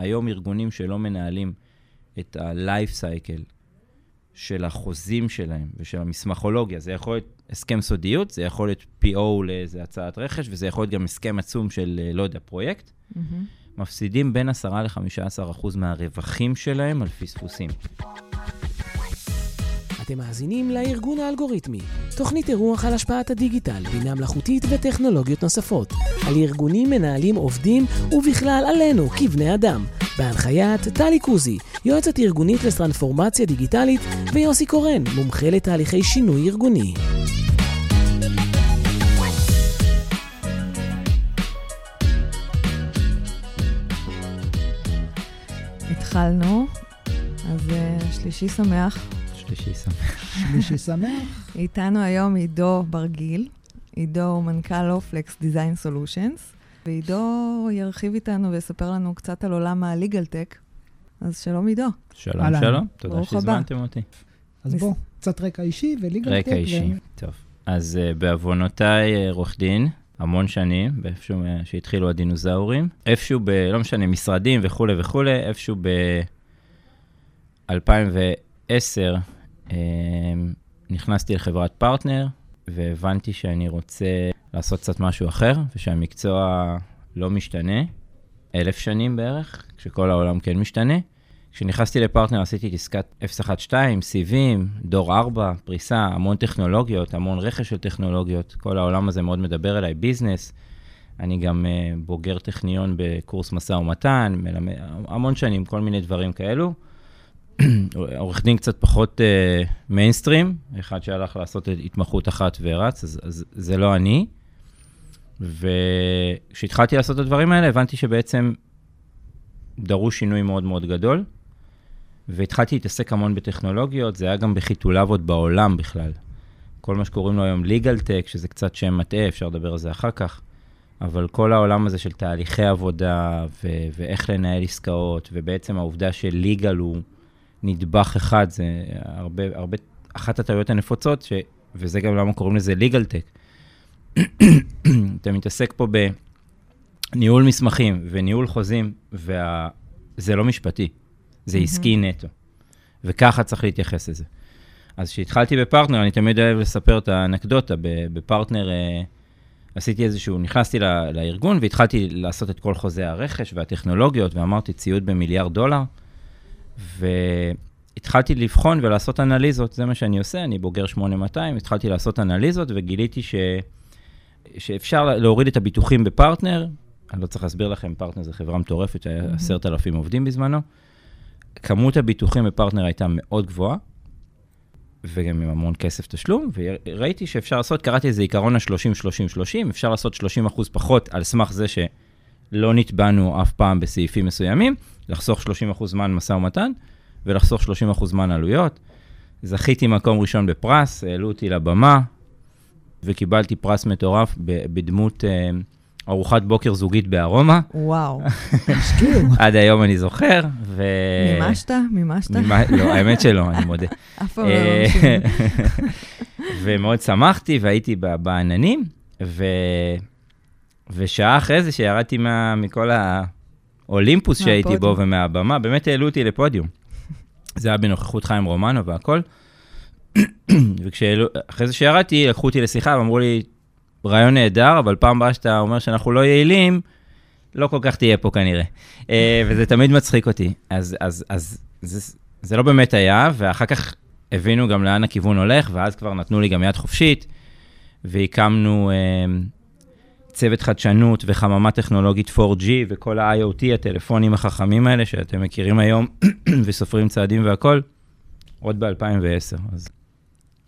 היום ארגונים שלא מנהלים את ה-life cycle של החוזים שלהם ושל המסמכולוגיה, זה יכול להיות הסכם סודיות, זה יכול להיות PO לאיזה הצעת רכש, וזה יכול להיות גם הסכם עצום של, אה, לא יודע, פרויקט. Mm-hmm. מפסידים בין 10 ל-15 אחוז מהרווחים שלהם על פספוסים. אתם מאזינים לארגון האלגוריתמי, תוכנית אירוח על השפעת הדיגיטל, בינה מלאכותית וטכנולוגיות נוספות, על ארגונים, מנהלים, עובדים, ובכלל עלינו, כבני אדם, בהנחיית טלי קוזי, יועצת ארגונית לטרנספורמציה דיגיטלית, ויוסי קורן, מומחה לתהליכי שינוי ארגוני. התחלנו, אז uh, שלישי שמח. שלישי שמח. שלישי שמח. איתנו היום עידו ברגיל. עידו הוא מנכ"ל אופלקס Design Solutions, ועידו ירחיב איתנו ויספר לנו קצת על עולם ה legal tech. אז שלום עידו. שלום, אהלן. שלום, תודה שהזמנתם אותי. אז ניס- בוא, קצת רקע אישי ו legal tech. רקע אישי, טוב. אז אה, בעוונותיי אה, עורך דין, המון שנים, באיפשהו אה, שהתחילו הדינוזאורים, איפשהו ב... לא משנה, משרדים וכולי וכולי, איפשהו ב-2010 אה, נכנסתי לחברת פרטנר, והבנתי שאני רוצה לעשות קצת משהו אחר, ושהמקצוע לא משתנה, אלף שנים בערך, כשכל העולם כן משתנה. כשנכנסתי לפרטנר עשיתי את עסקת 012, סיבים, דור 4, פריסה, המון טכנולוגיות, המון רכש של טכנולוגיות. כל העולם הזה מאוד מדבר אליי, business. אני גם אה, בוגר טכניון בקורס משא ומתן, מלמד, המון שנים, כל מיני דברים כאלו. עורך דין קצת פחות uh, מיינסטרים, אחד שהלך לעשות התמחות אחת ורץ, אז, אז זה לא אני. וכשהתחלתי לעשות את הדברים האלה, הבנתי שבעצם דרוש שינוי מאוד מאוד גדול, והתחלתי להתעסק המון בטכנולוגיות, זה היה גם בחיתוליו עוד בעולם בכלל. כל מה שקוראים לו היום legal tech, שזה קצת שם מטעה, אפשר לדבר על זה אחר כך, אבל כל העולם הזה של תהליכי עבודה ו- ואיך לנהל עסקאות, ובעצם העובדה של legal הוא נדבך אחד, זה הרבה, הרבה, אחת הטעויות הנפוצות, ש- וזה גם למה קוראים לזה legal tech. אתה מתעסק פה בניהול מסמכים וניהול חוזים, וזה לא משפטי, זה מהמם. עסקי נטו. וככה צריך להתייחס לזה. אז כשהתחלתי בפרטנר, אני תמיד אוהב לספר את האנקדוטה. בפרטנר אה, עשיתי איזשהו, נכנסתי לארגון והתחלתי לעשות את כל חוזי הרכש והטכנולוגיות, ואמרתי ציוד במיליארד דולר, והתחלתי לבחון ולעשות אנליזות, זה מה שאני עושה, אני בוגר 8200, התחלתי לעשות אנליזות וגיליתי ש... שאפשר להוריד את הביטוחים בפרטנר, אני לא צריך להסביר לכם, פרטנר זו חברה מטורפת, שהיה אלפים עובדים בזמנו. כמות הביטוחים בפרטנר הייתה מאוד גבוהה, וגם עם המון כסף תשלום, וראיתי שאפשר לעשות, קראתי לזה עיקרון ה-30-30-30, אפשר לעשות 30 אחוז פחות על סמך זה שלא נתבענו אף פעם בסעיפים מסוימים, לחסוך 30 אחוז זמן משא ומתן, ולחסוך 30 אחוז זמן עלויות. זכיתי מקום ראשון בפרס, העלו אותי לבמה, וקיבלתי פרס מטורף בדמות אה, ארוחת בוקר זוגית בארומה. וואו. השקיעו. עד היום אני זוכר, ו... מימשת? מימשת? לא, האמת שלא, אני מודה. אף פעם לא אה, ממשים. ומאוד שמחתי והייתי בעננים, ו... ושעה אחרי זה שירדתי מה... מכל האולימפוס שהייתי בו. ומהבמה, באמת העלו אותי לפודיום. זה היה בנוכחות חיים רומנו והכל. ואחרי זה שירדתי, לקחו אותי לשיחה ואמרו לי, רעיון נהדר, אבל פעם הבאה שאתה אומר שאנחנו לא יעילים, לא כל כך תהיה פה כנראה. אה, וזה תמיד מצחיק אותי. אז, אז, אז זה, זה לא באמת היה, ואחר כך הבינו גם לאן הכיוון הולך, ואז כבר נתנו לי גם יד חופשית, והקמנו אה, צוות חדשנות וחממה טכנולוגית 4G, וכל ה-IoT, הטלפונים החכמים האלה, שאתם מכירים היום, וסופרים צעדים והכול, עוד ב-2010. אז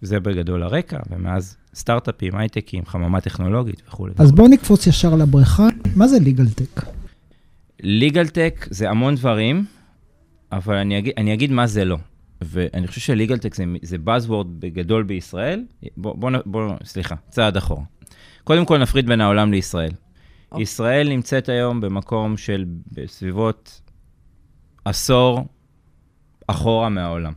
זה בגדול הרקע, ומאז סטארט-אפים, הייטקים, חממה טכנולוגית וכולי. אז בוא נקפוץ ישר לבריכה. מה זה ליגל טק? ליגל טק זה המון דברים, אבל אני אגיד, אני אגיד מה זה לא. ואני חושב שליגל טק זה, זה buzzword בגדול בישראל. בוא, בוא, בוא, סליחה, צעד אחורה. קודם כל נפריד בין העולם לישראל. אוקיי. ישראל נמצאת היום במקום של בסביבות עשור אחורה מהעולם.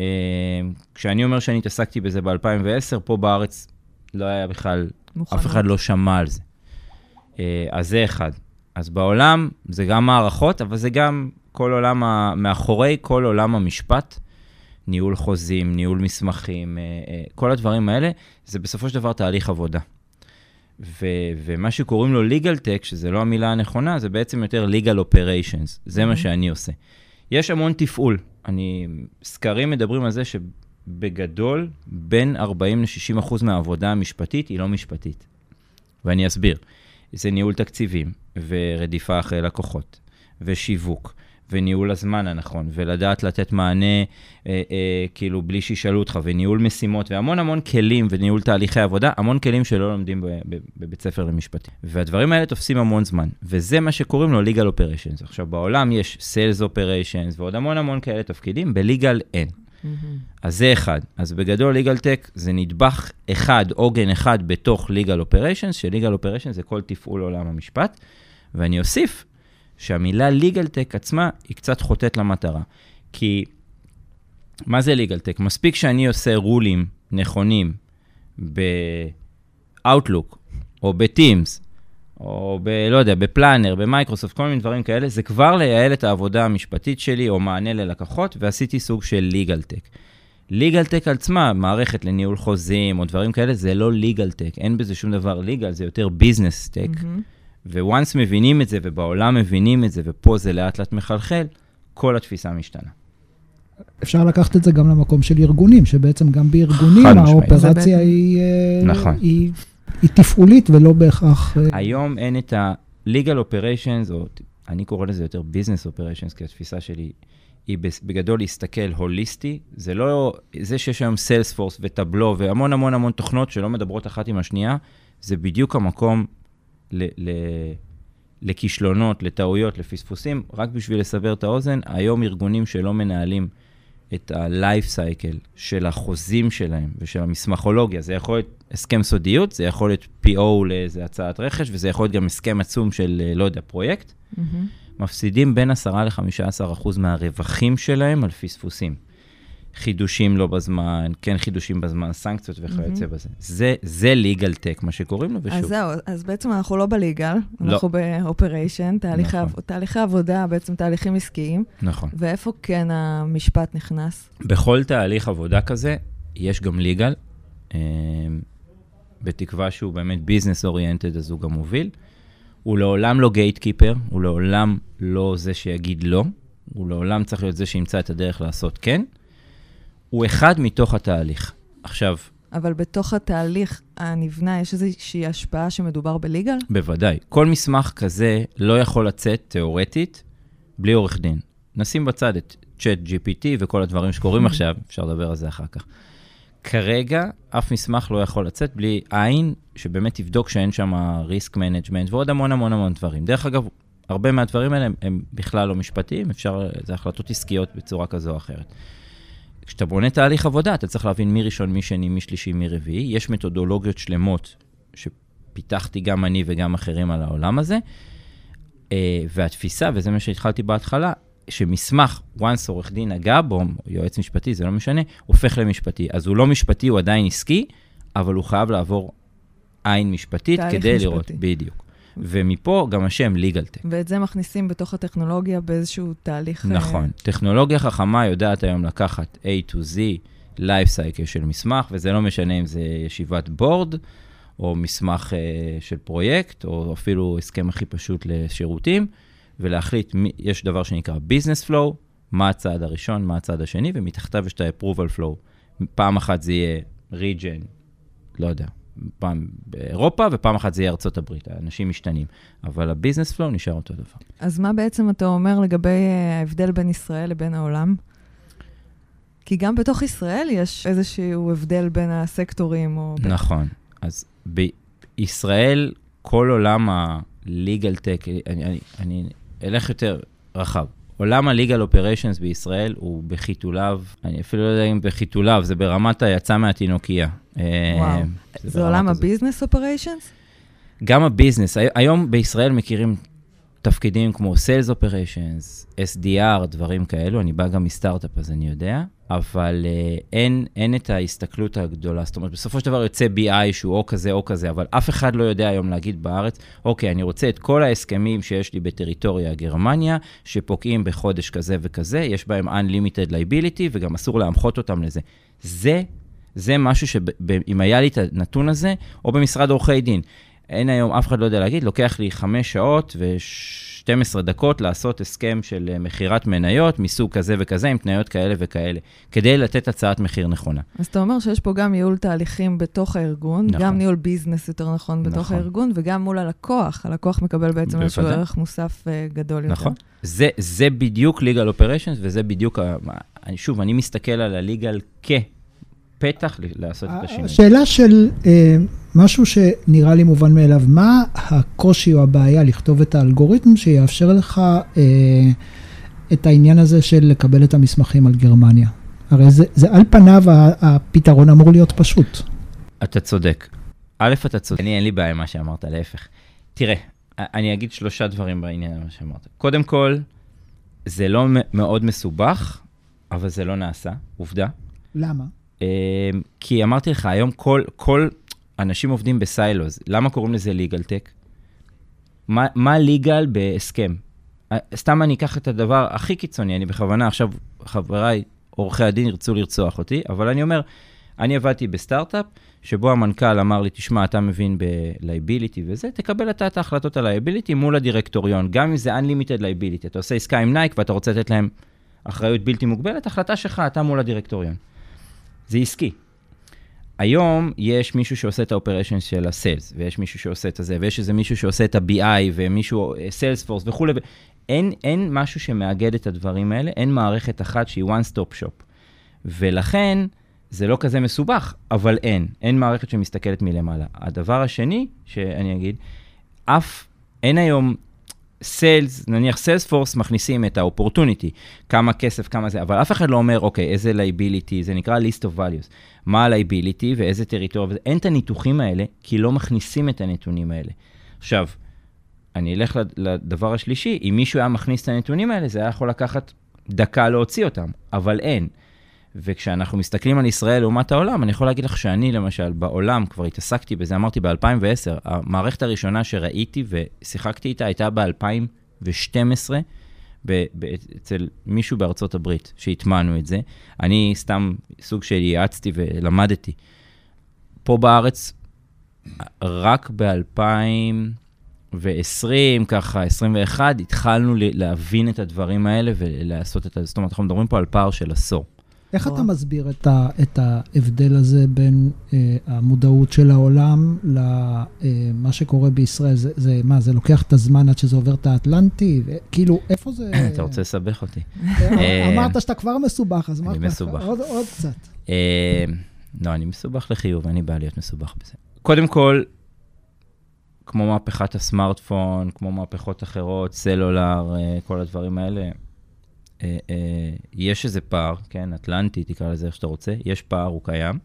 אה, כשאני אומר שאני התעסקתי בזה ב-2010, פה בארץ לא היה בכלל מוכנות. אף אחד לא שמע על זה. אה, אז זה אחד. אז בעולם זה גם מערכות, אבל זה גם כל עולם, ה... מאחורי כל עולם המשפט, ניהול חוזים, ניהול מסמכים, אה, אה, כל הדברים האלה, זה בסופו של דבר תהליך עבודה. ו- ומה שקוראים לו legal tech, שזה לא המילה הנכונה, זה בעצם יותר legal operations, זה מה Mhm. שאני עושה. יש המון תפעול. אני, סקרים מדברים על זה שבגדול, בין 40 ל-60 אחוז מהעבודה המשפטית היא לא משפטית. ואני אסביר. זה ניהול תקציבים, ורדיפה אחרי לקוחות, ושיווק, וניהול הזמן הנכון, ולדעת לתת מענה אה, אה, כאילו בלי שישאלו אותך, וניהול משימות, והמון המון כלים, וניהול תהליכי עבודה, המון כלים שלא לומדים בבית ספר למשפטים. והדברים האלה תופסים המון זמן, וזה מה שקוראים לו legal operations. עכשיו, בעולם יש sales operations ועוד המון המון כאלה תפקידים, בליגל אין. מהמם. אז זה אחד. אז בגדול, legal tech זה נדבך אחד, עוגן אחד בתוך legal operations, ש-legal operations זה כל תפעול עולם המשפט. ואני אוסיף שהמילה legal tech עצמה היא קצת חוטאת למטרה. כי מה זה legal tech? מספיק שאני עושה רולים נכונים ב-Outlook, או ב-Teams, או ב... לא יודע, בפלאנר, במייקרוסופט, כל מיני דברים כאלה, זה כבר לייעל את העבודה המשפטית שלי, או מענה ללקוחות, ועשיתי סוג של legal tech. legal tech עצמה, מערכת לניהול חוזים, או דברים כאלה, זה לא legal tech, אין בזה שום דבר legal, זה יותר business tech. מהמם. וואנס מבינים את זה, ובעולם מבינים את זה, ופה זה לאט לאט מחלחל, כל התפיסה משתנה. אפשר לקחת את זה גם למקום של ארגונים, שבעצם גם בארגונים האופרציה בעצם- היא, אה, נכון. היא, היא תפעולית ולא בהכרח... אה, היום אין את ה-legal operations, או אני קורא לזה יותר business operations, כי התפיסה שלי היא בגדול להסתכל הוליסטי. זה לא, זה שיש היום סיילספורס וטבלו והמון המון המון תוכנות שלא מדברות אחת עם השנייה, זה בדיוק המקום ל- ל- לכישלונות, לטעויות, לפספוסים. רק בשביל לסבר את האוזן, היום ארגונים שלא מנהלים את ה-life cycle של החוזים שלהם ושל המסמכולוגיה, זה יכול להיות הסכם סודיות, זה יכול להיות PO לאיזה הצעת רכש, וזה יכול להיות גם הסכם עצום של, אה, לא יודע, פרויקט. מהמם. מפסידים בין 10 ל-15 אחוז מהרווחים שלהם על פספוסים. חידושים לא בזמן, כן חידושים בזמן, סנקציות וכיוצא מהמם. בזה. זה, זה legal tech, מה שקוראים לו, אז ושוב, זהו, אז בעצם אנחנו לא בליגל, לא. אנחנו באופריישן, תהליכי נכון. עב- תהליכי עבודה, בעצם תהליכים עסקיים, נכון. ואיפה כן המשפט נכנס? בכל תהליך עבודה כזה, יש גם legal, אה, בתקווה שהוא באמת ביזנס אוריינטד, אז הוא גם מוביל. הוא לעולם לא גייטקיפר, הוא לעולם לא זה שיגיד לא, הוא לעולם צריך להיות זה שימצא את הדרך לעשות כן. הוא אחד מתוך התהליך. עכשיו, אבל בתוך התהליך הנבנה, יש איזושהי השפעה שמדובר בליגל? בוודאי, כל מסמך כזה לא יכול לצאת, תיאורטית, בלי עורך דין. נשים בצד את צ'אט GPT וכל הדברים שקורים עכשיו, אפשר לדבר על זה אחר כך. כרגע, אף מסמך לא יכול לצאת בלי עין שבאמת תבדוק שאין שם risk management ועוד המון המון המון דברים. דרך אגב, הרבה מהדברים האלה הם, הם בכלל לא משפטיים, אפשר, זה החלטות עסקיות בצורה כזו או אחרת. כשאתה בונה תהליך עבודה, אתה צריך להבין מי ראשון, מי שני, מי שלישי, מי רביעי. יש מתודולוגיות שלמות שפיתחתי גם אני וגם אחרים על העולם הזה. אה, והתפיסה, וזה מה שהתחלתי בהתחלה, שמסמך, once עורך דין נגע בו, יועץ משפטי, זה לא משנה, הופך למשפטי. אז הוא לא משפטי, הוא עדיין עסקי, אבל הוא חייב לעבור עין משפטית כדי משפטי. לראות, בדיוק. ומפה גם השם legal tech. ואת זה מכניסים בתוך הטכנולוגיה באיזשהו תהליך... אה, נכון. טכנולוגיה חכמה יודעת היום לקחת A to Z, life cycle של מסמך, וזה לא משנה אם זה ישיבת בורד, או מסמך אה, של פרויקט, או אפילו הסכם הכי פשוט לשירותים, ולהחליט, מי, יש דבר שנקרא business flow, מה הצעד הראשון, מה הצעד השני, ומתחתיו יש את ה-approval flow. פעם אחת זה יהיה region, לא יודע, פעם באירופה, ופעם אחת זה יהיה ארצות הברית, האנשים משתנים, אבל ה-business flow נשאר אותו דבר. אז מה בעצם אתה אומר לגבי אה, ההבדל בין ישראל לבין העולם? כי גם בתוך ישראל יש איזשהו הבדל בין הסקטורים, או... בין- נכון. אז בישראל, כל עולם ה-legal tech, אני, אני, אני אלך יותר רחב. עולם ה-legal operations בישראל הוא בחיתוליו, אני אפילו לא יודע אם בחיתוליו, זה ברמת היצא מהתינוקייה. וואו. אה, זה עולם. ה business operations? גם ה business, הי- היום בישראל מכירים תפקידים כמו Sales Operations, SDR, דברים כאלו, אני בא גם מסטארט-אפ, אז אני יודע. אבל אה, אין, אין את ההסתכלות הגדולה. זאת אומרת, בסופו של דבר יוצא BI שהוא או כזה או כזה, אבל אף אחד לא יודע היום להגיד בארץ, אוקיי, אני רוצה את כל ההסכמים שיש לי בטריטוריה גרמניה, שפוקעים בחודש כזה וכזה, יש בהם Unlimited Liability, וגם אסור להמחות אותם לזה. זה, זה משהו שאם היה לי את הנתון הזה, או במשרד עורכי דין, אין היום, אף אחד לא יודע להגיד, לוקח לי חמש שעות ו-12 דקות לעשות הסכם של אה, מכירת מניות מסוג כזה וכזה, עם תניות כאלה וכאלה, כדי לתת הצעת מחיר נכונה. אז אתה אומר שיש פה גם ניהול תהליכים בתוך הארגון, נכון. גם ניהול ביזנס יותר נכון בתוך נכון. הארגון, וגם מול הלקוח. הלקוח מקבל בעצם איזשהו ערך מוסף uh, גדול יותר. נכון. זה, זה בדיוק legal operations, וזה בדיוק, ה... שוב, אני מסתכל על ה-legal כ... פתח לעשות את השינוי. השאלה של אה, משהו שנראה לי מובן מאליו, מה הקושי או הבעיה לכתוב את האלגוריתם שיאפשר לך אה, את העניין הזה של לקבל את המסמכים על גרמניה? הרי זה, זה על פניו הפתרון אמור להיות פשוט. אתה צודק. א', אתה צודק. אני אין לי בעיה עם מה שאמרת, להפך. תראה, אני אגיד שלושה דברים בעניין מה שאמרת. קודם כל, זה לא מאוד מסובך, אבל זה לא נעשה, עובדה. למה? אמ, כי אמרתי לך, היום כל, כל אנשים עובדים בסיילוז. למה קוראים לזה legal tech? מה, מה legal בהסכם? סתם אני אקח את הדבר הכי קיצוני, אני בכוונה, עכשיו חבריי, עורכי הדין ירצו לרצוח אותי, אבל אני אומר, אני עבדתי בסטארט-אפ, שבו המנכ"ל אמר לי, תשמע, אתה מבין ב-liability וזה, תקבל אתה את ההחלטות על liability מול הדירקטוריון, גם אם זה unlimited liability. אתה עושה עסקה עם נייק ואתה רוצה לתת להם אחריות בלתי מוגבלת, החלטה שלך, אתה מול הדירקטוריון. זה עסקי. היום יש מישהו שעושה את ה operation של ה sales, ויש מישהו שעושה את זה, ויש איזה מישהו שעושה את ה-BI, ומישהו, Salesforce אה, וכולי. אין, אין משהו שמאגד את הדברים האלה, אין מערכת אחת שהיא one stop shop. ולכן, זה לא כזה מסובך, אבל אין. אין מערכת שמסתכלת מלמעלה. הדבר השני שאני אגיד, אף, אין היום sales, נניח Salesforce מכניסים את ה opportunity, כמה כסף, כמה זה, אבל אף אחד לא אומר, אוקיי, איזה liability, זה נקרא list of values, מה ה-liability ואיזה טריטוריה, אין את הניתוחים האלה, כי לא מכניסים את הנתונים האלה. עכשיו, אני אלך לדבר השלישי, אם מישהו היה מכניס את הנתונים האלה, זה היה יכול לקחת דקה להוציא אותם, אבל אין. וכשאנחנו מסתכלים על ישראל לעומת העולם, אני יכול להגיד לך שאני, למשל, בעולם, כבר התעסקתי בזה, אמרתי ב-2010, המערכת הראשונה שראיתי ושיחקתי איתה הייתה ב-2012, אצל מישהו בארצות הברית, שהטמענו את זה. אני סתם סוג של ייעצתי ולמדתי. פה בארץ, רק ב-2020, ככה, 21, התחלנו להבין את הדברים האלה ולעשות את זה. זאת אומרת, אנחנו מדברים פה על פער של עשור. איך אתה מסביר את, ה, את ההבדל הזה בין אה, המודעות של העולם למה אה, שקורה בישראל? זה, זה מה, זה לוקח את הזמן עד שזה עובר את האטלנטי? כאילו, איפה זה... אתה רוצה לסבך אותי. אה, אמרת שאתה כבר מסובך, אז מה אני מסובך. עוד, עוד קצת. אה, לא, אני מסובך לחיוב, אין לי בעיה להיות מסובך בזה. קודם כל, כמו מהפכת הסמארטפון, כמו מהפכות אחרות, סלולר, אה, כל הדברים האלה, אה, אה, יש איזה פער, כן, אטלנטי, תקרא לזה איך שאתה רוצה, יש פער, הוא קיים.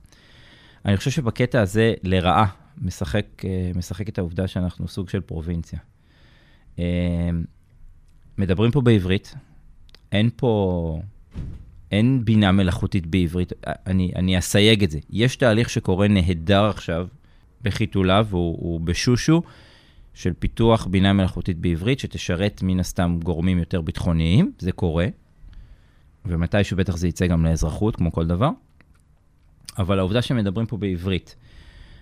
אני חושב שבקטע הזה, לרעה, משחק, אה, משחק את העובדה שאנחנו סוג של פרובינציה. מדברים פה בעברית, אין פה, אין בינה מלאכותית בעברית, אני, אני אסייג את זה. יש תהליך שקורה נהדר עכשיו בחיתוליו, הוא, הוא בשושו, של פיתוח בינה מלאכותית בעברית, שתשרת מן הסתם גורמים יותר ביטחוניים, זה קורה. ומתישהו בטח זה יצא גם לאזרחות, כמו כל דבר. אבל העובדה שמדברים פה בעברית,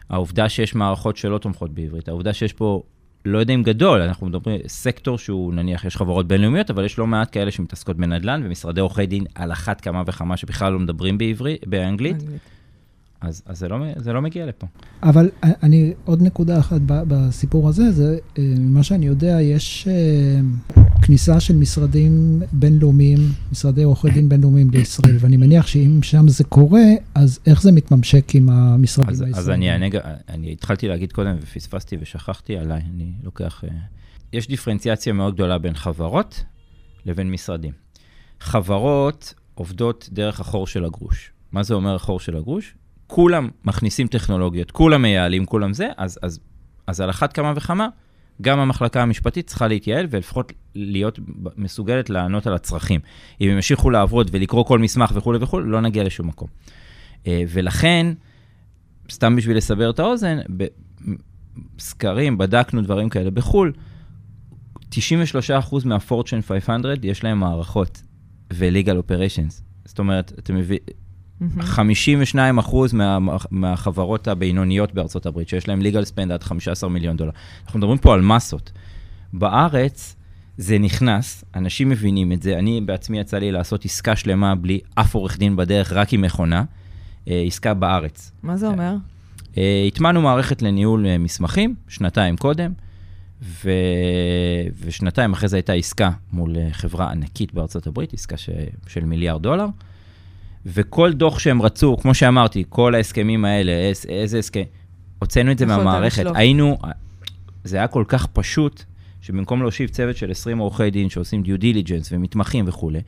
העובדה שיש מערכות שלא תומכות בעברית, העובדה שיש פה, לא יודע אם גדול, אנחנו מדברים, סקטור שהוא, נניח, יש חברות בינלאומיות, אבל יש לא מעט כאלה שמתעסקות בנדל"ן, ומשרדי עורכי דין על אחת כמה וכמה שבכלל לא מדברים בעברית, באנגלית. אנגלית. אז, אז זה, לא, זה לא מגיע לפה. אבל אני, עוד נקודה אחת בסיפור הזה, זה, אה, ממה שאני יודע, יש אה, כניסה של משרדים בינלאומיים, משרדי עורכי דין בינלאומיים לישראל, ואני מניח שאם שם זה קורה, אז איך זה מתממשק עם המשרדים אז, הישראלים? אז אני, אני, אני התחלתי להגיד קודם ופספסתי ושכחתי עליי, אני לוקח... אה, יש דיפרנציאציה מאוד גדולה בין חברות לבין משרדים. חברות עובדות דרך החור של הגרוש. מה זה אומר החור של הגרוש? כולם מכניסים טכנולוגיות, כולם מייעלים, כולם זה, אז, אז, אז על אחת כמה וכמה, גם המחלקה המשפטית צריכה להתייעל ולפחות להיות מסוגלת לענות על הצרכים. אם הם ימשיכו לעבוד ולקרוא כל מסמך וכולי וכולי, לא נגיע לשום מקום. אה, ולכן, סתם בשביל לסבר את האוזן, בסקרים, בדקנו דברים כאלה בחו"ל, 93% מה-Fortune 500 יש להם מערכות ו-legal operations. זאת אומרת, אתם מבינים, 52 אחוז מה, מהחברות הבינוניות בארצות הברית, שיש להם legal spend עד 15 מיליון דולר. אנחנו מדברים פה על מסות. בארץ זה נכנס, אנשים מבינים את זה. אני בעצמי יצא לי לעשות עסקה שלמה בלי אף עורך דין בדרך, רק עם מכונה. אה, עסקה בארץ. מה זה אומר? אה, הטמענו מערכת לניהול אה, מסמכים, שנתיים קודם, ו... ושנתיים אחרי זה הייתה עסקה מול חברה ענקית בארצות הברית, עסקה ש... של מיליארד דולר. וכל דוח שהם רצו, כמו שאמרתי, כל ההסכמים האלה, איזה, איזה הסכם, הוצאנו את זה מהמערכת. היינו, זה היה כל כך פשוט, שבמקום להושיב צוות של 20 עורכי דין שעושים due diligence ומתמחים וכולי,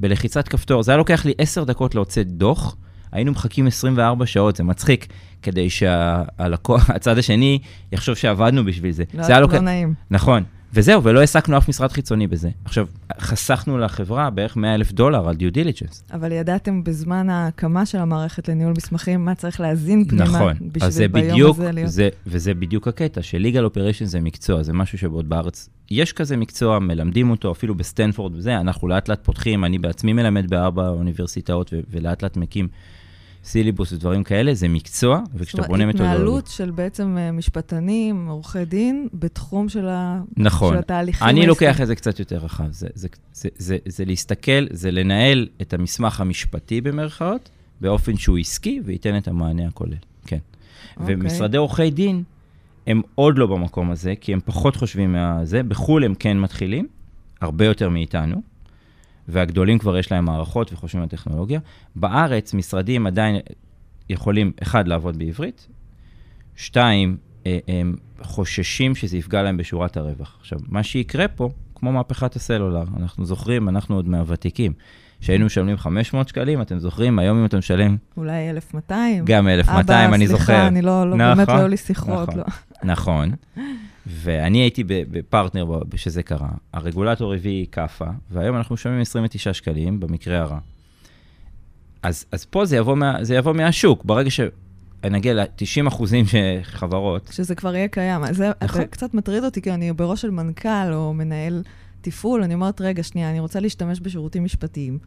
בלחיצת כפתור, זה היה לוקח לי 10 דקות להוציא דוח, היינו מחכים 24 שעות, זה מצחיק, כדי שהלקוח, הצד השני, יחשוב שעבדנו בשביל זה. לא, זה לא לוקח... נעים. נכון. וזהו, ולא העסקנו אף משרד חיצוני בזה. עכשיו, חסכנו לחברה בערך 100 אלף דולר על due diligence. אבל ידעתם בזמן ההקמה של המערכת לניהול מסמכים, מה צריך להזין פנימה, נכון, בשביל אז זה ביום בדיוק, הזה להיות... זה, וזה בדיוק הקטע, ש legal operation זה מקצוע, זה משהו שבעוד בארץ יש כזה מקצוע, מלמדים אותו, אפילו בסטנפורד וזה, אנחנו לאט לאט פותחים, אני בעצמי מלמד בארבע אוניברסיטאות ולאט לאט מקים סילבוס ודברים כאלה, זה מקצוע, וכשאתה בונה מתודולוגיה. התנהלות של בעצם אה, משפטנים, עורכי דין, בתחום של, ה... נכון. של התהליכים. אני. לוקח את זה קצת יותר רחב. זה, זה, זה, זה, זה להסתכל, זה לנהל את המסמך המשפטי במרכאות, באופן שהוא עסקי וייתן את המענה הכולל. כן. אוקיי. ומשרדי עורכי דין, הם עוד לא במקום הזה, כי הם פחות חושבים מהזה. בחו"ל הם כן מתחילים, הרבה יותר מאיתנו, והגדולים כבר יש להם מערכות וחושבים על טכנולוגיה. בארץ, משרדים עדיין יכולים, אחד, לעבוד בעברית, שתיים, אה, הם חוששים שזה יפגע להם בשורת הרווח. עכשיו, מה שיקרה פה, כמו מהפכת הסלולר, אנחנו זוכרים, אנחנו עוד מהוותיקים, שהיינו משלמים 500 שקלים, אתם זוכרים, היום אם אתה משלם אולי 1,200. גם 1,200, אני זוכר. אבא, סליחה, אני לא, לא נכון, באמת לא היו לי שיחות, נכון. לא. נכון. ואני הייתי בפרטנר שזה קרה. הרגולטור הביא כאפה, והיום אנחנו משלמים 29 שקלים, במקרה הרע. אז, אז פה זה יבוא, מה, זה יבוא מהשוק. ברגע שנגיע ל-90 אחוזים חברות, שזה כבר יהיה קיים. זה נכון. קצת מטריד אותי, כי אני בראש של מנכ"ל או מנהל תפעול, אני אומרת, רגע, שנייה, אני רוצה להשתמש בשירותים משפטיים.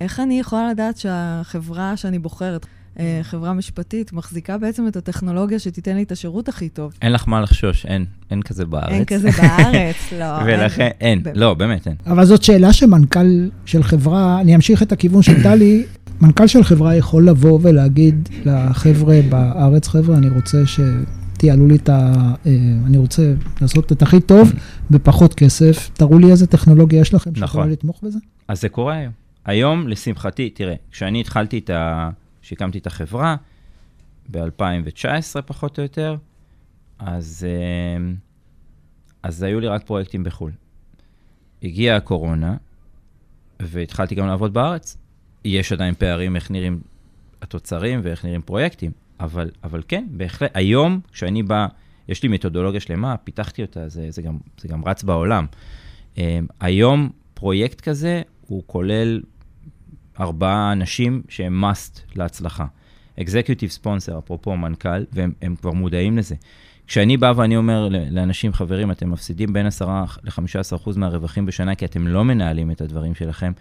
איך אני יכולה לדעת שהחברה שאני בוחרת, חברה משפטית, מחזיקה בעצם את הטכנולוגיה שתיתן לי את השירות הכי טוב? אין לך מה לחשוש, אין, אין כזה בארץ. אין כזה בארץ, לא. ולכן, אין, באמת. לא, באמת אין. אבל זאת שאלה שמנכ"ל של חברה, אני אמשיך את הכיוון של טלי, מנכ"ל של חברה יכול לבוא ולהגיד לחבר'ה בארץ, חבר'ה, אני רוצה שתיעלו לי את ה... אה, אני רוצה לעשות את הכי טוב בפחות כסף, תראו לי איזה טכנולוגיה יש לכם שיכולה נכון. לתמוך בזה. אז זה קורה היום. היום, לשמחתי, תראה, כשאני התחלתי את ה... כשהקמתי את החברה, ב-2019 פחות או יותר, אז, אה, אז היו לי רק פרויקטים בחו"ל. הגיעה הקורונה, והתחלתי גם לעבוד בארץ. יש עדיין פערים איך נראים התוצרים ואיך נראים פרויקטים, אבל, אבל כן, בהחלט, היום, כשאני בא, יש לי מתודולוגיה שלמה, פיתחתי אותה, זה, זה, גם, זה גם רץ בעולם. אה, היום פרויקט כזה, הוא כולל ארבעה אנשים שהם must להצלחה. אקזקיוטיב ספונסר, אפרופו מנכ"ל, והם הם כבר מודעים לזה. כשאני בא ואני אומר לאנשים, חברים, אתם מפסידים בין 10 ל-15% מהרווחים בשנה, כי אתם לא מנהלים את הדברים שלכם,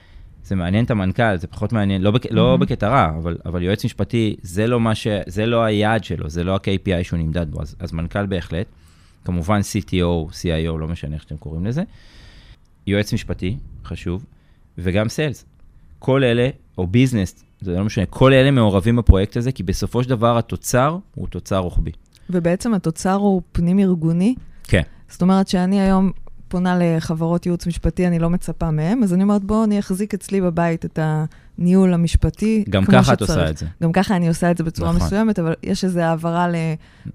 זה מעניין את המנכ"ל, זה פחות מעניין, לא, בק... לא בקטע רע, אבל, אבל יועץ משפטי, זה לא, ש... זה לא היעד שלו, זה לא ה-KPI שהוא נמדד בו, אז, אז מנכ"ל בהחלט. כמובן CTO, CIO, לא משנה איך שאתם קוראים לזה. יועץ משפטי, חשוב, וגם סיילס. כל אלה, או ביזנס, זה לא משנה, כל אלה מעורבים בפרויקט הזה, כי בסופו של דבר התוצר הוא תוצר רוחבי. ובעצם התוצר הוא פנים-ארגוני. כן. זאת אומרת שאני היום פונה לחברות ייעוץ משפטי, אני לא מצפה מהם, אז אני אומרת, בואו אני אחזיק אצלי בבית את הניהול המשפטי גם ככה את. עושה את זה. גם ככה אני עושה את זה בצורה נכון. מסוימת, אבל יש איזו העברה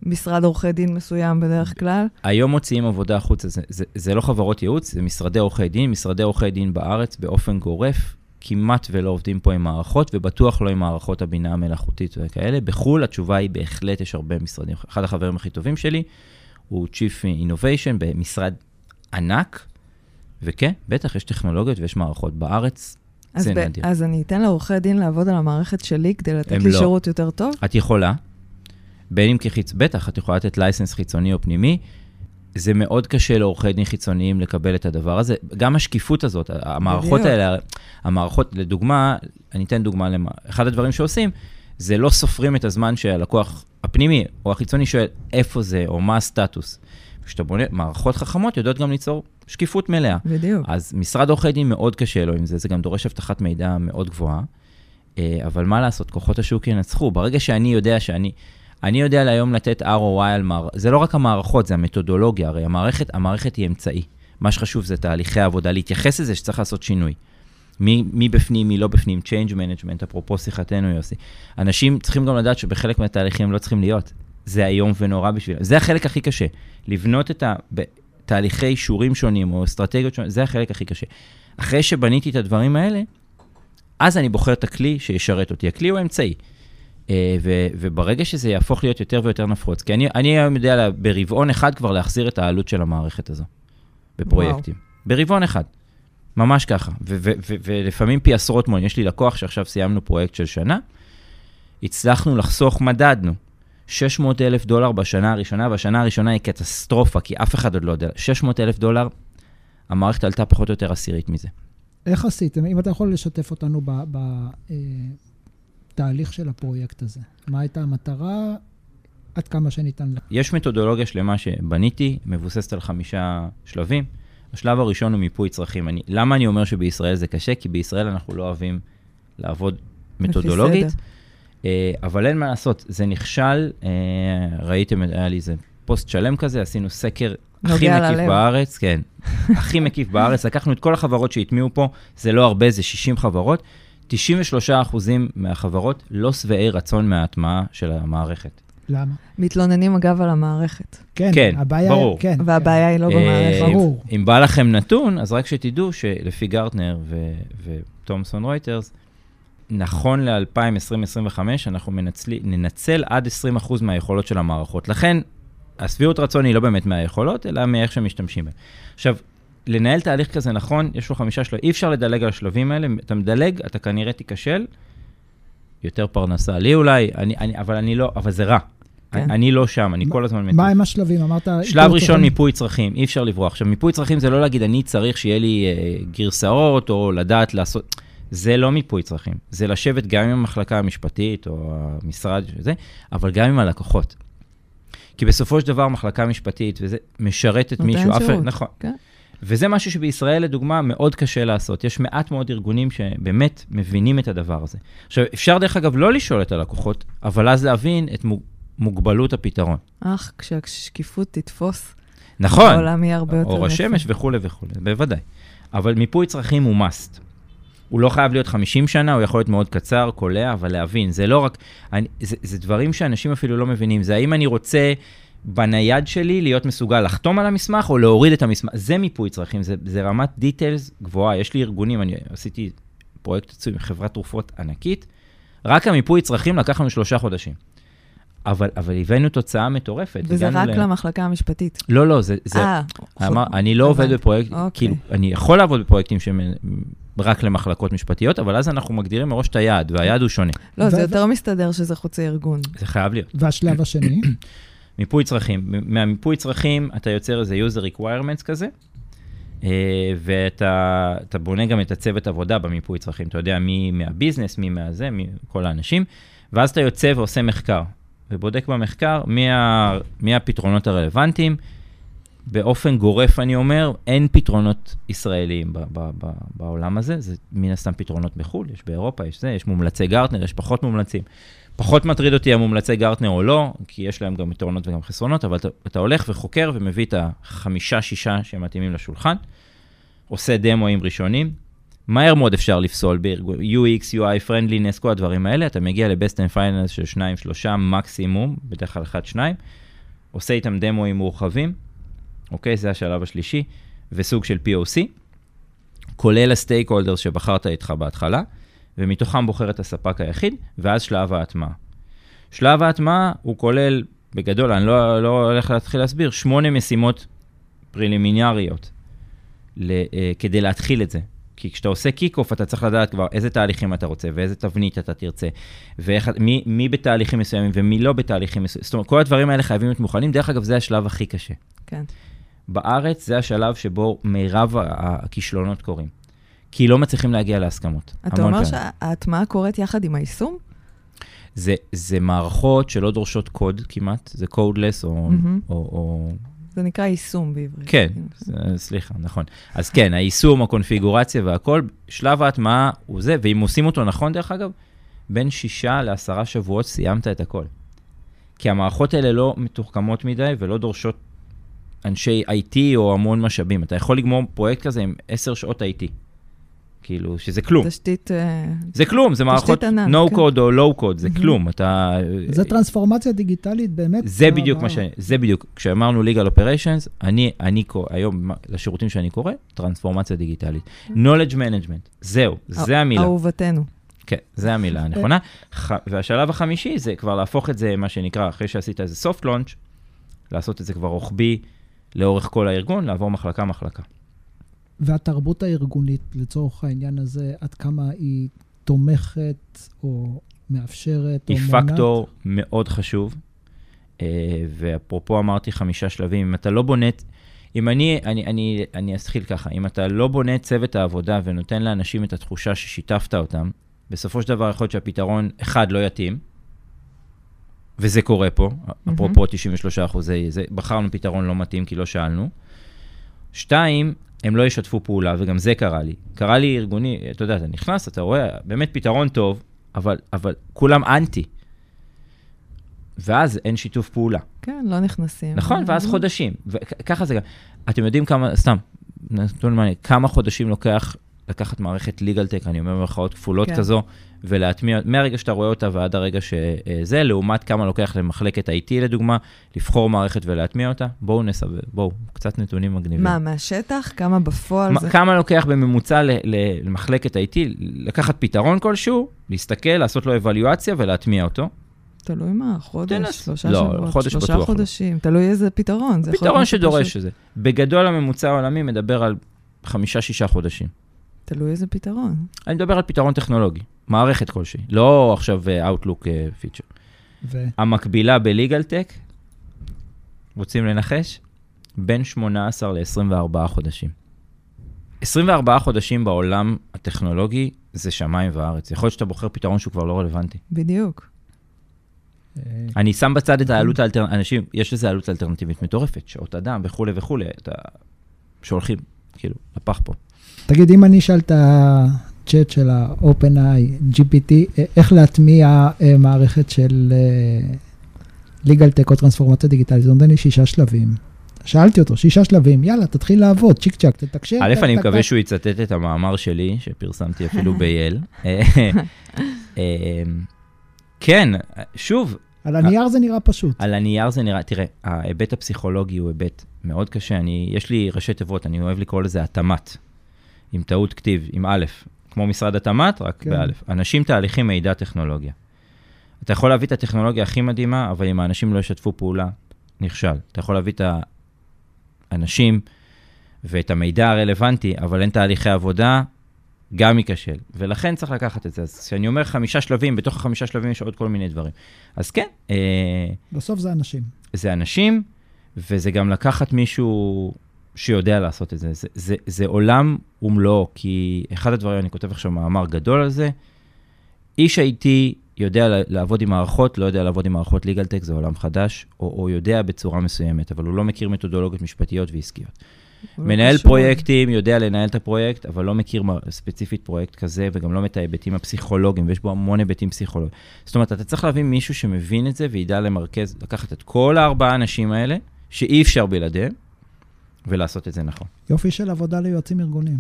למשרד עורכי דין מסוים בדרך כלל. היום מוציאים עבודה החוצה, זה, זה, זה לא חברות ייעוץ, זה משרדי עורכי דין. משרדי עורכי דין בארץ באופן גורף, כמעט ולא עובדים פה עם מערכות, ובטוח לא עם מערכות הבינה המלאכותית וכאלה. בחו"ל התשובה היא בהחלט יש הרבה משרדים. אחד החברים הכי טובים שלי, הוא Chief Innovation במשרד ענק, וכן, בטח, יש טכנולוגיות ויש מערכות בארץ, אז, ב- נדיר. אז אני אתן לעורכי דין לעבוד על המערכת שלי כדי לתת לי לא. שירות יותר טוב? את יכולה, בין אם כחיצ... בטח, את יכולה לתת לייסנס חיצוני או פנימי. זה מאוד קשה לעורכי דין חיצוניים לקבל את הדבר הזה. גם השקיפות הזאת, המערכות בדיוק. האלה, המערכות, לדוגמה, אני אתן דוגמה, למה, אחד הדברים שעושים, זה לא סופרים את הזמן שהלקוח הפנימי או החיצוני שואל איפה זה או מה הסטטוס. כשאתה בונה, מערכות חכמות יודעות גם ליצור שקיפות מלאה. בדיוק. אז משרד עורכי דין מאוד קשה לו עם זה, זה גם דורש אבטחת מידע מאוד גבוהה. אה, אבל מה לעשות, כוחות השוק ינצחו. ברגע שאני יודע שאני, אני יודע להיום לתת ROI על מערכות, זה לא רק המערכות, זה המתודולוגיה, הרי המערכת, המערכת היא אמצעי. מה שחשוב זה תהליכי העבודה, להתייחס לזה שצריך לעשות שינוי. מי, מי בפנים, מי לא בפנים, Change Management, אפרופו שיחתנו, יוסי. אנשים צריכים גם לדעת שבחלק מהתהליכים הם לא צריכים להיות. זה איום ונורא בשבילם. זה החלק הכי קשה. לבנות את ה... בתהליכי אישורים שונים או אסטרטגיות שונות, זה החלק הכי קשה. אחרי שבניתי את הדברים האלה, אז אני בוחר את הכלי שישרת אותי. הכלי הוא האמצעי. אה, וברגע שזה יהפוך להיות יותר ויותר נפוץ, כי אני, אני היום יודע לה- ברבעון אחד כבר להחזיר את העלות של המערכת הזו, בפרויקטים. ברבעון אחד. ממש ככה. ולפעמים פי עשרות מונים. יש לי לקוח שעכשיו סיימנו פרויקט של שנה, הצלחנו לחסוך, מדדנו. 600 אלף דולר בשנה הראשונה, והשנה הראשונה היא קטסטרופה, כי אף אחד עוד לא יודע. 600 אלף דולר, המערכת עלתה פחות או יותר עשירית מזה. איך עשיתם? אם אתה יכול לשתף אותנו בתהליך של הפרויקט הזה. מה הייתה המטרה? עד כמה שניתן לך. יש מתודולוגיה שלמה שבניתי, מבוססת על חמישה שלבים. השלב הראשון הוא מיפוי צרכים. אני, למה אני אומר שבישראל זה קשה? כי בישראל אנחנו לא אוהבים לעבוד מתודולוגית. אה, אבל אין מה לעשות, זה נכשל. אה, ראיתם, היה לי איזה פוסט שלם כזה, עשינו סקר הכי מקיף ללב. בארץ, כן, הכי מקיף בארץ. לקחנו את כל החברות שהטמיעו פה, זה לא הרבה, זה 60 חברות. 93 אחוזים מהחברות לא שבעי רצון מההטמעה של המערכת. למה? מתלוננים אגב על המערכת, כן, כן, הבעיה, ברור. כן, והבעיה היא לא אה, במערכת. ברור. אם בא לכם נתון, אז רק שתדעו שלפי גרטנר ותומסון רויטרס, נכון ל-2020-2025, אנחנו מנצלי, ננצל עד 20% מהיכולות של המערכות. לכן, השביעות רצון היא לא באמת מהיכולות, אלא מאיך שמשתמשים בהן. עכשיו, לנהל תהליך כזה נכון, יש לו חמישה שלבים, אי אפשר לדלג על השלבים האלה, אתה מדלג, אתה כנראה תיכשל, יותר פרנסה לי אולי, אני, אני, אבל אני לא, אבל זה רע. כן. אני, לא שם, אני כל הזמן מטיף. מה הם השלבים? אמרת... שלב ראשון. מיפוי צרכים, אי אפשר לברוח. עכשיו, מיפוי צרכים זה לא להגיד, אני צריך שיהיה לי אה, גרסאות, או לדעת לעשות... זה לא מיפוי צרכים. זה לשבת גם עם המחלקה המשפטית, או המשרד וזה, אבל גם עם הלקוחות. כי בסופו של דבר, המחלקה המשפטית, וזה משרתת נותן מישהו, אף- שירות. נכון. כן. וזה משהו שבישראל, לדוגמה, מאוד קשה לעשות. יש מעט מאוד ארגונים שבאמת מבינים את הדבר הזה. עכשיו, אפשר דרך אגב לא לשאול את הלקוחות, אבל אז להבין את מוג- מוגבלות הפתרון. אך, כשהשקיפות תתפוס, נכון. העולם יהיה הרבה יותר אור השמש וכולי וכולי, בוודאי. אבל מיפוי צרכים הוא must. הוא לא חייב להיות 50 שנה, הוא יכול להיות מאוד קצר, קולע, אבל להבין, זה לא רק... אני, זה, זה דברים שאנשים אפילו לא מבינים. זה האם אני רוצה בנייד שלי להיות מסוגל לחתום על המסמך או להוריד את המסמך. זה מיפוי צרכים, זה, זה רמת דיטיילס גבוהה. יש לי ארגונים, אני עשיתי פרויקט עצום עם חברת תרופות ענקית, רק המיפוי צרכים לקח לנו שלושה חודשים. אבל, אבל הבאנו תוצאה מטורפת. וזה רק ל- למחלקה המשפטית. לא, לא, זה... זה... אה, אמר, אני לא עובד. בפרויקט, אוקיי. כאילו, אני יכול לעבוד בפרויקטים שהם רק למחלקות משפטיות, אבל אז אנחנו מגדירים מראש את היעד, והיעד הוא שונה. לא, זה ו- יותר מסתדר שזה חוצה ארגון. זה חייב להיות. והשלב השני? מיפוי צרכים. מהמיפוי צרכים אתה יוצר איזה user requirements כזה, אה, ואתה אתה בונה גם את הצוות עבודה במיפוי צרכים. אתה יודע מי מהביזנס, מי מהזה, מי כל האנשים, ואז אתה יוצא ועושה מחקר, ובודק במחקר מי, ה, מי הפתרונות הרלוונטיים. באופן גורף אני אומר, אין פתרונות ישראליים ב- ב- ב- בעולם הזה, זה מן הסתם פתרונות בחו"ל, יש באירופה, יש זה, יש מומלצי גרטנר, יש פחות מומלצים. פחות מטריד אותי המומלצי גרטנר או לא, כי יש להם גם יתרונות וגם חסרונות, אבל אתה, אתה הולך וחוקר ומביא את החמישה-שישה שמתאימים לשולחן, עושה דמואים ראשונים, מהר מאוד אפשר לפסול בארגון, UX, UI, Friendliness, כל הדברים האלה, אתה מגיע ל-Best and Finance של שניים, שלושה, מקסימום, בדרך כלל אחד, שניים, עושה איתם דמואים מורחבים, אוקיי? זה השלב השלישי, וסוג של POC, כולל הסטייק הולדרס שבחרת איתך בהתחלה, ומתוכם בוחר את הספק היחיד, ואז שלב ההטמעה. שלב ההטמעה הוא כולל בגדול, אני לא, לא הולך להתחיל להסביר, שמונה משימות פרילימינריות ל, אה, כדי להתחיל את זה. כי כשאתה עושה kick-off, אתה צריך לדעת כבר איזה תהליכים אתה רוצה, ואיזה תבנית אתה תרצה, ומי מי בתהליכים מסוימים ומי לא בתהליכים מסוימים. זאת אומרת, כל הדברים האלה חייבים להיות מוכנים. דרך אגב, זה השלב הכי קשה. כן. בארץ זה השלב שבו מירב הכישלונות קורים. כי לא מצליחים להגיע להסכמות. אתה אומר שההטמעה קורית יחד עם היישום? זה, זה מערכות שלא דורשות קוד כמעט, זה codeless או, mm-hmm. או, או זה נקרא יישום בעברית. כן, זה, סליחה, נכון. אז כן, היישום, הקונפיגורציה והכל, שלב ההטמעה הוא זה, ואם עושים אותו נכון, דרך אגב, בין שישה לעשרה שבועות סיימת את הכל. כי המערכות האלה לא מתוחכמות מדי ולא דורשות אנשי IT או המון משאבים. אתה יכול לגמור פרויקט כזה עם עשר שעות IT. כאילו, שזה כלום. תשתית... אה, זה כלום, זה מערכות no כן. code או low code, זה כלום, אתה... זה טרנספורמציה דיגיטלית באמת. זה בדיוק מה ש... זה בדיוק, כשאמרנו legal operations, אני, אני היום, לשירותים שאני קורא, טרנספורמציה דיגיטלית. knowledge management, זהו, זה המילה. אהובתנו. כן, זה המילה הנכונה. והשלב החמישי זה כבר להפוך את זה, מה שנקרא, אחרי שעשית איזה soft launch, לעשות את זה כבר רוחבי לאורך כל הארגון, לעבור מחלקה-מחלקה. והתרבות הארגונית, לצורך העניין הזה, עד כמה היא תומכת או מאפשרת או מונעת? היא פקטור מאוד חשוב. Uh, ואפרופו אמרתי חמישה שלבים, אם אתה לא בונה, אם אני, אני, אני, אני אתחיל ככה, אם אתה לא בונה את צוות העבודה ונותן לאנשים את התחושה ששיתפת אותם, בסופו של דבר יכול להיות שהפתרון, אחד, לא יתאים, וזה קורה פה, mm-hmm. אפרופו 93 אחוזי, בחרנו פתרון לא מתאים כי לא שאלנו. שתיים, הם לא ישתפו פעולה, וגם זה קרה לי. קרה לי ארגוני, אתה יודע, אתה נכנס, אתה רואה, באמת פתרון טוב, אבל, אבל כולם אנטי. ואז אין שיתוף פעולה. כן, לא נכנסים. נכון, ואז חודשים. וככה זה גם. אתם יודעים כמה, סתם, נתון מעניין, כמה חודשים לוקח לקחת מערכת legal tech, אני אומר במרכאות כפולות כן. כזו, ולהטמיע, מהרגע שאתה רואה אותה ועד הרגע שזה, לעומת כמה לוקח למחלקת IT לדוגמה, לבחור מערכת ולהטמיע אותה. בואו נסבר, בואו, קצת נתונים מגניבים. מה, מהשטח? כמה בפועל ما, זה? כמה לוקח בממוצע למחלקת IT, לקחת פתרון כלשהו, להסתכל, לעשות לו אבליואציה ולהטמיע אותו. תלוי מה, חודש, תנס. שלושה לא, שבועות, חודש שלושה בטוח לא. חודשים, לא. תלוי איזה פתרון. פתרון שדורש את זה. בגדול הממוצע העולמי מדבר על חמישה-שישה חודשים. תלוי איזה פתרון. אני מדבר על פתרון טכנולוגי, מערכת כלשהי, לא עכשיו אה, Outlook פיצ'ר. אה, ו... המקבילה בליגל טק, רוצים לנחש? בין 18 ל-24 חודשים. 24 חודשים בעולם הטכנולוגי זה שמיים וארץ. יכול להיות שאתה בוחר פתרון שהוא כבר לא רלוונטי. בדיוק. אה, אני שם בצד את העלות האלטרנטיבית, אנשים, יש לזה עלות אלטרנטיבית מטורפת, שעות אדם וכולי וכולי, אתה... שהולכים, כאילו, לפח פה. תגיד, אם אני אשאל את הצ'אט של ה-OpenAI, GPT, אה, איך להטמיע אה, מערכת של legal tech או טרנספורמציה דיגיטלית, זה נותן לי שישה שלבים. שאלתי אותו, שישה שלבים, יאללה, תתחיל לעבוד, צ'יק צ'אק, תתקשר. א', אני מקווה שהוא יצטט את המאמר שלי, שפרסמתי אפילו בייל. כן, שוב. על הנייר זה נראה פשוט. על הנייר זה נראה, תראה, ההיבט הפסיכולוגי הוא היבט מאוד קשה. אני, יש לי ראשי תיבות, אני אוהב לקרוא לזה התמ"ת. עם טעות כתיב, עם א', כמו משרד התמ"ת, רק כן. באלף. אנשים, תהליכים, מידע, טכנולוגיה. אתה יכול להביא את הטכנולוגיה הכי מדהימה, אבל אם האנשים לא ישתפו פעולה, נכשל. אתה יכול להביא את האנשים ואת המידע הרלוונטי, אבל אין תהליכי עבודה, גם ייכשל. ולכן צריך לקחת את זה. אז כשאני אומר חמישה שלבים, בתוך החמישה שלבים יש עוד כל מיני דברים. אז כן. אה, בסוף זה אנשים. זה אנשים, וזה גם לקחת מישהו שיודע לעשות את זה. זה, זה, זה עולם ומלואו, כי אחד הדברים, אני כותב עכשיו מאמר גדול על זה, איש IT יודע לעבוד עם מערכות, לא יודע לעבוד עם מערכות legal tech, זה עולם חדש, או, או יודע בצורה מסוימת, אבל הוא לא מכיר מתודולוגיות משפטיות ועסקיות. לא מנהל לא פרויקטים, יודע לנהל את הפרויקט, אבל לא מכיר ספציפית פרויקט כזה, וגם לא את ההיבטים הפסיכולוגיים, ויש בו המון היבטים פסיכולוגיים. זאת אומרת, אתה צריך להביא מישהו שמבין את זה וידע למרכז, לקחת את כל הארבעה האנשים האלה, שאי אפשר בלעדיהם, ולעשות את זה נכון. יופי של עבודה ליועצים ארגוניים.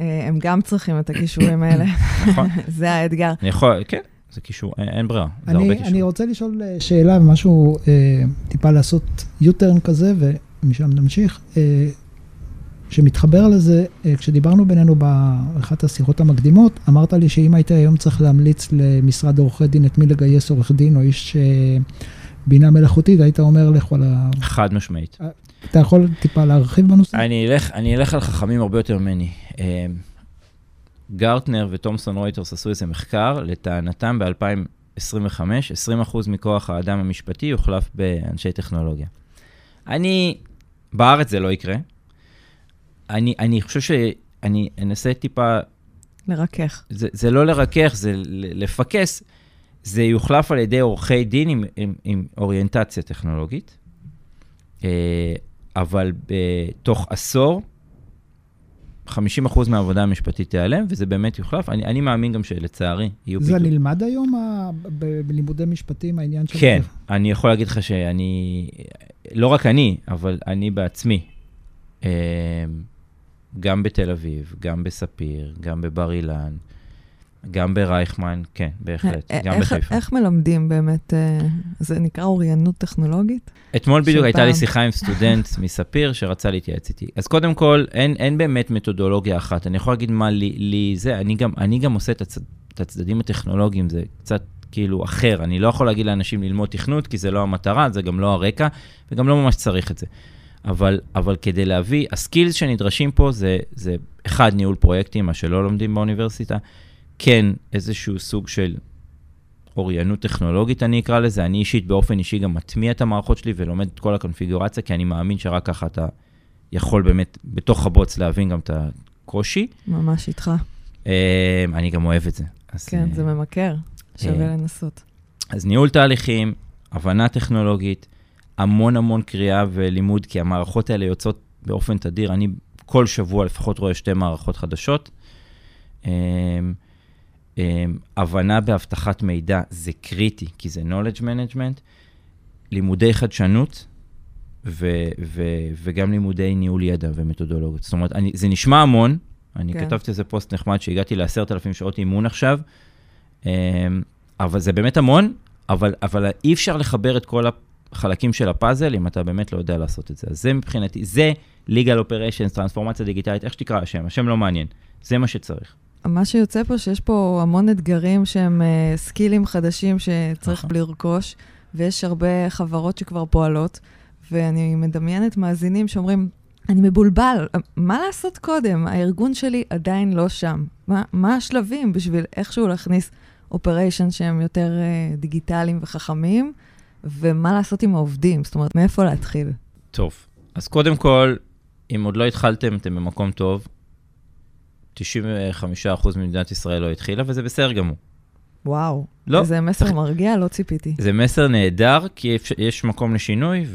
אה, הם גם צריכים את הכישורים האלה. נכון. זה האתגר. אני יכול, כן, זה קישור, אין, אין ברירה, זה הרבה קישור. אני רוצה לשאול אה, שאלה, משהו, אה, טיפה לעשות U-turn כזה, ומשם נמשיך. אה, שמתחבר לזה, אה, כשדיברנו בינינו באחת השיחות המקדימות, אמרת לי שאם היית היום צריך להמליץ למשרד עורכי דין את מי לגייס עורך דין או איש בינה מלאכותית, היית אומר לכו על ה... חד משמעית. אתה יכול טיפה להרחיב בנושא? אני אלך, אני אלך על חכמים הרבה יותר ממני. אה, גרטנר ותומסון רויטרס עשו איזה מחקר, לטענתם ב-2025, 20% מכוח האדם המשפטי יוחלף באנשי טכנולוגיה. אני, בארץ זה לא יקרה. אני, אני חושב שאני אנסה טיפה, לרכך. זה, זה לא לרכך, זה לפקס. זה יוחלף על ידי עורכי דין עם, עם, עם אוריינטציה טכנולוגית, אה, אבל בתוך עשור, 50% מהעבודה המשפטית תיעלם, וזה באמת יוחלף. אני, אני מאמין גם שלצערי יהיו זה פתאום- נלמד היום ה- בלימודי משפטים, העניין של... כן, אני יכול להגיד לך שאני, לא רק אני, אבל אני בעצמי, אה, גם בתל אביב, גם בספיר, גם בבר אילן, גם ברייכמן, כן, בהחלט, א- גם איך- בחיפה. איך מלמדים באמת, אה, זה נקרא אוריינות טכנולוגית? אתמול בדיוק של הייתה לי פעם. שיחה עם סטודנט מספיר שרצה להתייעץ איתי. אז קודם כל, אין, אין באמת מתודולוגיה אחת. אני יכול להגיד מה לי, לי זה, אני גם, אני גם עושה את, הצ, את הצדדים הטכנולוגיים, זה קצת כאילו אחר. אני לא יכול להגיד לאנשים ללמוד תכנות, כי זה לא המטרה, זה גם לא הרקע, וגם לא ממש צריך את זה. אבל, אבל כדי להביא, הסקילס שנדרשים פה זה, זה אחד, ניהול פרויקטים, מה שלא לומדים באוניברסיטה, כן, איזשהו סוג של אוריינות טכנולוגית, אני אקרא לזה. אני אישית, באופן אישי, גם מטמיע את המערכות שלי ולומד את כל הקונפיגורציה, כי אני מאמין שרק ככה אתה יכול באמת, בתוך הבוץ, להבין גם את הקושי. ממש איתך. אה, אני גם אוהב את זה. אז, כן, אה, זה ממכר. שווה אה, לנסות. אז ניהול תהליכים, הבנה טכנולוגית, המון המון קריאה ולימוד, כי המערכות האלה יוצאות באופן תדיר. אני כל שבוע לפחות רואה שתי מערכות חדשות. אמ, הבנה באבטחת מידע זה קריטי, כי זה knowledge management. לימודי חדשנות ו- ו- וגם לימודי ניהול ידע ומתודולוגיות. זאת אומרת, אני, זה נשמע המון, אני כן. כתבתי איזה פוסט נחמד שהגעתי ל-10,000 שעות אימון עכשיו, אמ, אבל זה באמת המון, אבל, אבל אי אפשר לחבר את כל החלקים של הפאזל אם אתה באמת לא יודע לעשות את זה. אז זה מבחינתי, זה legal operations, טרנספורמציה דיגיטלית, איך שתקרא השם, השם לא מעניין, זה מה שצריך. מה שיוצא פה, שיש פה המון אתגרים שהם אה, סקילים חדשים שצריך נכון. לרכוש, ויש הרבה חברות שכבר פועלות, ואני מדמיינת מאזינים שאומרים, אני מבולבל, מה לעשות קודם? הארגון שלי עדיין לא שם. מה, מה השלבים בשביל איכשהו להכניס אופריישן שהם יותר אה, דיגיטליים וחכמים, ומה לעשות עם העובדים? זאת אומרת, מאיפה להתחיל? טוב, אז קודם כל, אם עוד לא התחלתם, אתם במקום טוב. 95% ממדינת ישראל לא התחילה, וזה בסדר גמור. וואו, לא, איזה מסר צריך- מרגיע, לא ציפיתי. זה מסר נהדר, כי אפ- יש מקום לשינוי,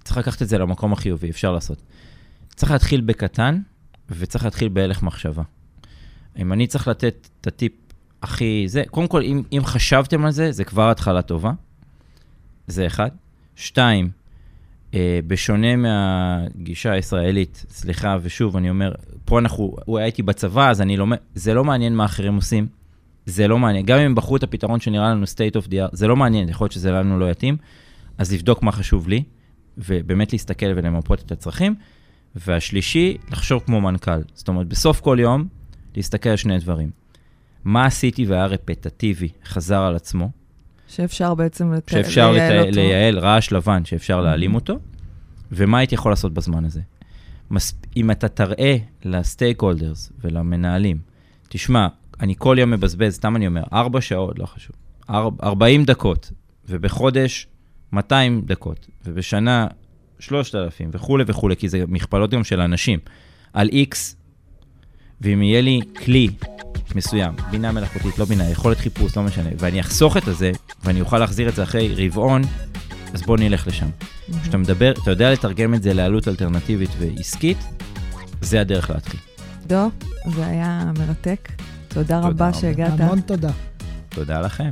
וצריך לקחת את זה למקום החיובי, אפשר לעשות. צריך להתחיל בקטן, וצריך להתחיל בהלך מחשבה. אם אני צריך לתת את הטיפ הכי... זה, קודם כל, אם, אם חשבתם על זה, זה כבר התחלה טובה. זה אחד. שתיים, בשונה מהגישה הישראלית, סליחה, ושוב, אני אומר, פה אנחנו, הוא היה איתי בצבא, אז אני לומד, זה לא מעניין מה אחרים עושים. זה לא מעניין. גם אם בחרו את הפתרון שנראה לנו state of the art, זה לא מעניין, יכול להיות שזה לנו לא יתאים. אז לבדוק מה חשוב לי, ובאמת להסתכל ולמפות את הצרכים. והשלישי, לחשוב כמו מנכ"ל. זאת אומרת, בסוף כל יום, להסתכל על שני דברים. מה עשיתי והיה רפטטיבי, חזר על עצמו, שאפשר בעצם לת... שאפשר לייעל אותו. לייעל רעש לבן, שאפשר להעלים אותו, ומה הייתי יכול לעשות בזמן הזה. מס... אם אתה תראה לסטייק הולדרס ולמנהלים, תשמע, אני כל יום מבזבז, סתם אני אומר, ארבע שעות, לא חשוב, אר... 40 דקות, ובחודש 200 דקות, ובשנה 3,000 וכולי וכולי, כי זה מכפלות גם של אנשים, על X, ואם יהיה לי כלי מסוים, בינה מלאכותית, לא בינה, יכולת חיפוש, לא משנה, ואני אחסוך את הזה, ואני אוכל להחזיר את זה אחרי רבעון, אז בוא נלך לשם. כשאתה מדבר, אתה יודע לתרגם את זה לעלות אלטרנטיבית ועסקית, זה הדרך להתחיל. דו, זה היה מרתק. תודה רבה רבה. שהגעת. המון תודה. תודה לכם.